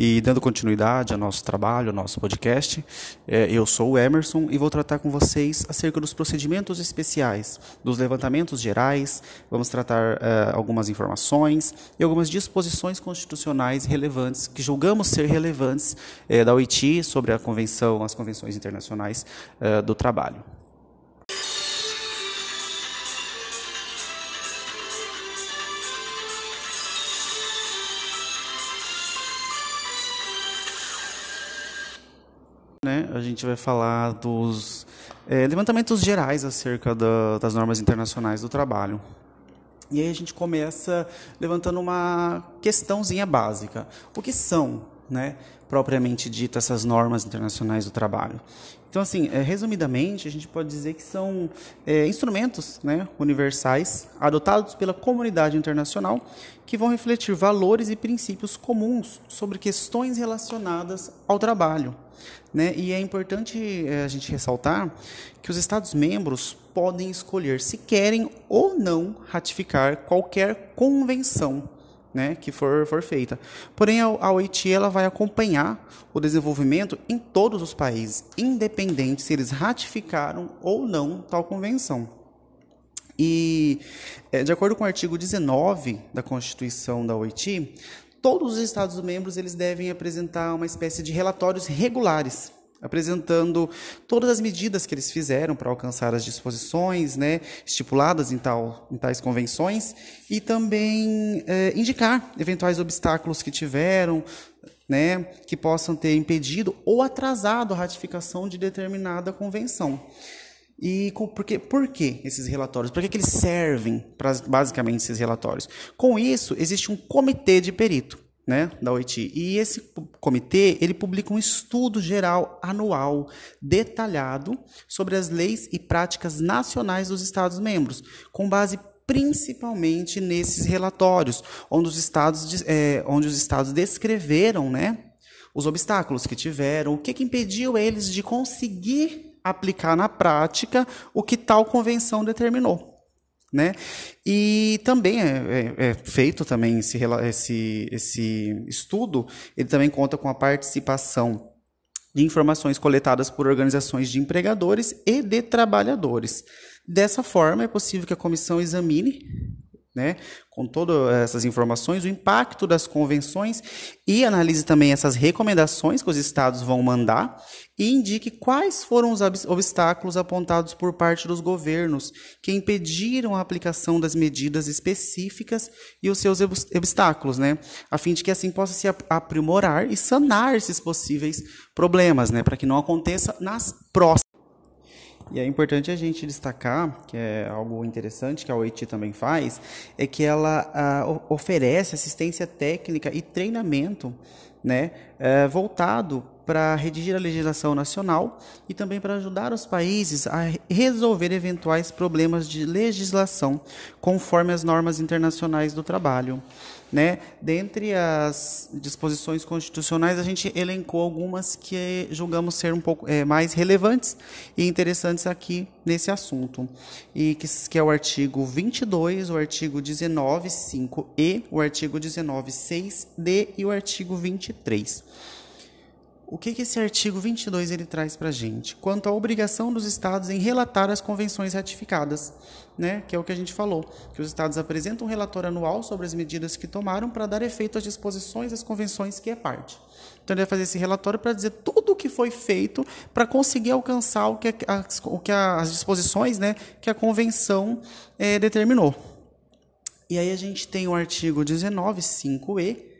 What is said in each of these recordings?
E dando continuidade ao nosso trabalho, ao nosso podcast, é, eu sou o Emerson e vou tratar com vocês acerca dos procedimentos especiais, dos levantamentos gerais, vamos tratar é, algumas informações e algumas disposições constitucionais relevantes, que julgamos ser relevantes é, da OIT sobre a convenção, as convenções internacionais do trabalho. Né, a gente vai falar dos é, levantamentos gerais acerca da, das normas internacionais do trabalho. E aí a gente começa levantando uma questãozinha básica. O que são, né, propriamente dito, essas normas internacionais do trabalho? Então, assim, é, resumidamente, a gente pode dizer que são é, instrumentos né, universais adotados pela comunidade internacional que vão refletir valores e princípios comuns sobre questões relacionadas ao trabalho. Né? E é importante é, a gente ressaltar que os Estados-membros podem escolher se querem ou não ratificar qualquer convenção né, que for, for feita. Porém, a, a OIT ela vai acompanhar o desenvolvimento em todos os países, independente se eles ratificaram ou não tal convenção. E, é, de acordo com o artigo 19 da Constituição da OIT, todos os Estados-membros eles devem apresentar uma espécie de relatórios regulares apresentando todas as medidas que eles fizeram para alcançar as disposições né, estipuladas em, tal, em tais convenções e também é, indicar eventuais obstáculos que tiveram, né, que possam ter impedido ou atrasado a ratificação de determinada convenção. E com, por, que, por que esses relatórios? Para que, que eles servem, pra, basicamente, esses relatórios? Com isso, existe um comitê de perito né, da OIT. E esse comitê, ele publica um estudo geral anual detalhado sobre as leis e práticas nacionais dos estados membros, com base principalmente nesses relatórios, onde os estados, é, onde os estados descreveram, né, os obstáculos que tiveram, o que, que impediu eles de conseguir aplicar na prática o que tal convenção determinou. Né? E também é, é, é, feito também esse, esse, esse estudo, ele também conta com a participação de informações coletadas por organizações de empregadores e de trabalhadores. Dessa forma, é possível que a comissão examine né, com todas essas informações, o impacto das convenções e analise também essas recomendações que os estados vão mandar e indique quais foram os obstáculos apontados por parte dos governos que impediram a aplicação das medidas específicas e os seus obstáculos, né, a fim de que assim possa se aprimorar e sanar esses possíveis problemas, né, para que não aconteça nas próximas e é importante a gente destacar, que é algo interessante que a OIT também faz, é que ela ah, oferece assistência técnica e treinamento né, eh, voltado para redigir a legislação nacional e também para ajudar os países a resolver eventuais problemas de legislação conforme as normas internacionais do trabalho. Né? Dentre as disposições constitucionais, a gente elencou algumas que julgamos ser um pouco é, mais relevantes e interessantes aqui nesse assunto. E que, que é o artigo 22, o artigo 19, 5e, o artigo 19, 6d e o artigo 23. O que, que esse artigo 22 ele traz para a gente? Quanto à obrigação dos Estados em relatar as convenções ratificadas, né? que é o que a gente falou, que os Estados apresentam um relatório anual sobre as medidas que tomaram para dar efeito às disposições das convenções que é parte. Então, ele vai fazer esse relatório para dizer tudo o que foi feito para conseguir alcançar o que, as, o que as disposições né, que a convenção é, determinou. E aí a gente tem o artigo 19, 5e,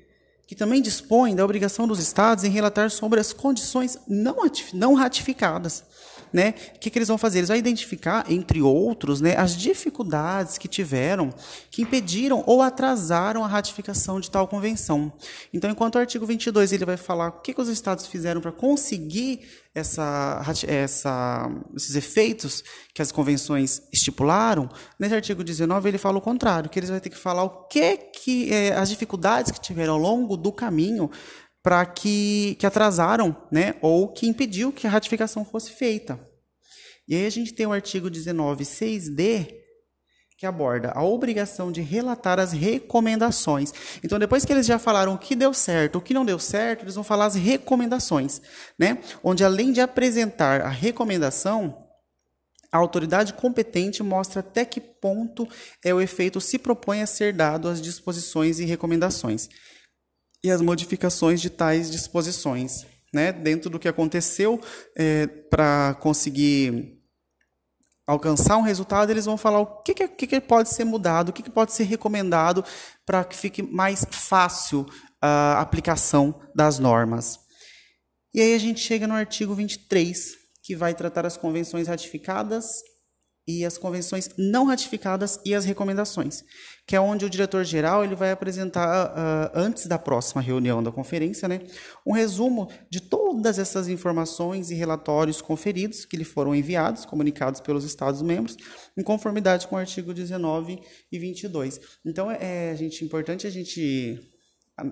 que também dispõe da obrigação dos Estados em relatar sobre as condições não ratificadas. Né? O que, que, eles vão fazer? Eles vão identificar, entre outros, né, as dificuldades que tiveram que impediram ou atrasaram a ratificação de tal convenção. Então, enquanto o artigo 22 ele vai falar o que, que os Estados fizeram para conseguir essa, essa, esses efeitos que as convenções estipularam, nesse artigo 19 ele fala o contrário, que eles vão ter que falar o que, que é, as dificuldades que tiveram ao longo do caminho para que, que atrasaram, né, ou que impediu que a ratificação fosse feita. E aí a gente tem o artigo 19, 6d, que aborda a obrigação de relatar as recomendações. Então, depois que eles já falaram o que deu certo, o que não deu certo, eles vão falar as recomendações, né? Onde além de apresentar a recomendação, a autoridade competente mostra até que ponto é o efeito se propõe a ser dado às disposições e recomendações e as modificações de tais disposições, né? Dentro do que aconteceu é, para conseguir alcançar um resultado, eles vão falar o que, que, que pode ser mudado, o que, que pode ser recomendado para que fique mais fácil a aplicação das normas. E aí a gente chega no artigo 23, que vai tratar as convenções ratificadas e as convenções não ratificadas e as recomendações, que é onde o diretor-geral ele vai apresentar, uh, antes da próxima reunião da conferência, né, um resumo de todas essas informações e relatórios conferidos que lhe foram enviados, comunicados pelos Estados-membros, em conformidade com o artigo 19 e 22. Então, é, é gente, importante a gente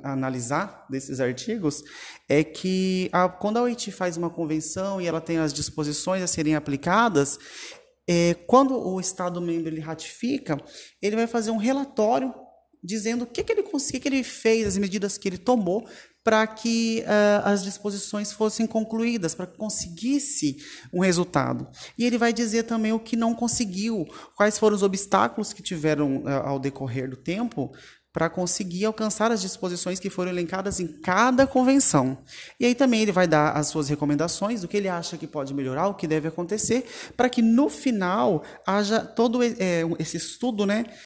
analisar desses artigos é que a, quando a OIT faz uma convenção e ela tem as disposições a serem aplicadas, é, quando o Estado membro ele ratifica, ele vai fazer um relatório dizendo o que, que ele conseguiu, que ele fez, as medidas que ele tomou para que uh, as disposições fossem concluídas, para que conseguisse um resultado. E ele vai dizer também o que não conseguiu, quais foram os obstáculos que tiveram uh, ao decorrer do tempo para conseguir alcançar as disposições que foram elencadas em cada convenção. E aí também ele vai dar as suas recomendações do que ele acha que pode melhorar, o que deve acontecer, para que no final haja todo é, esse estudo, né,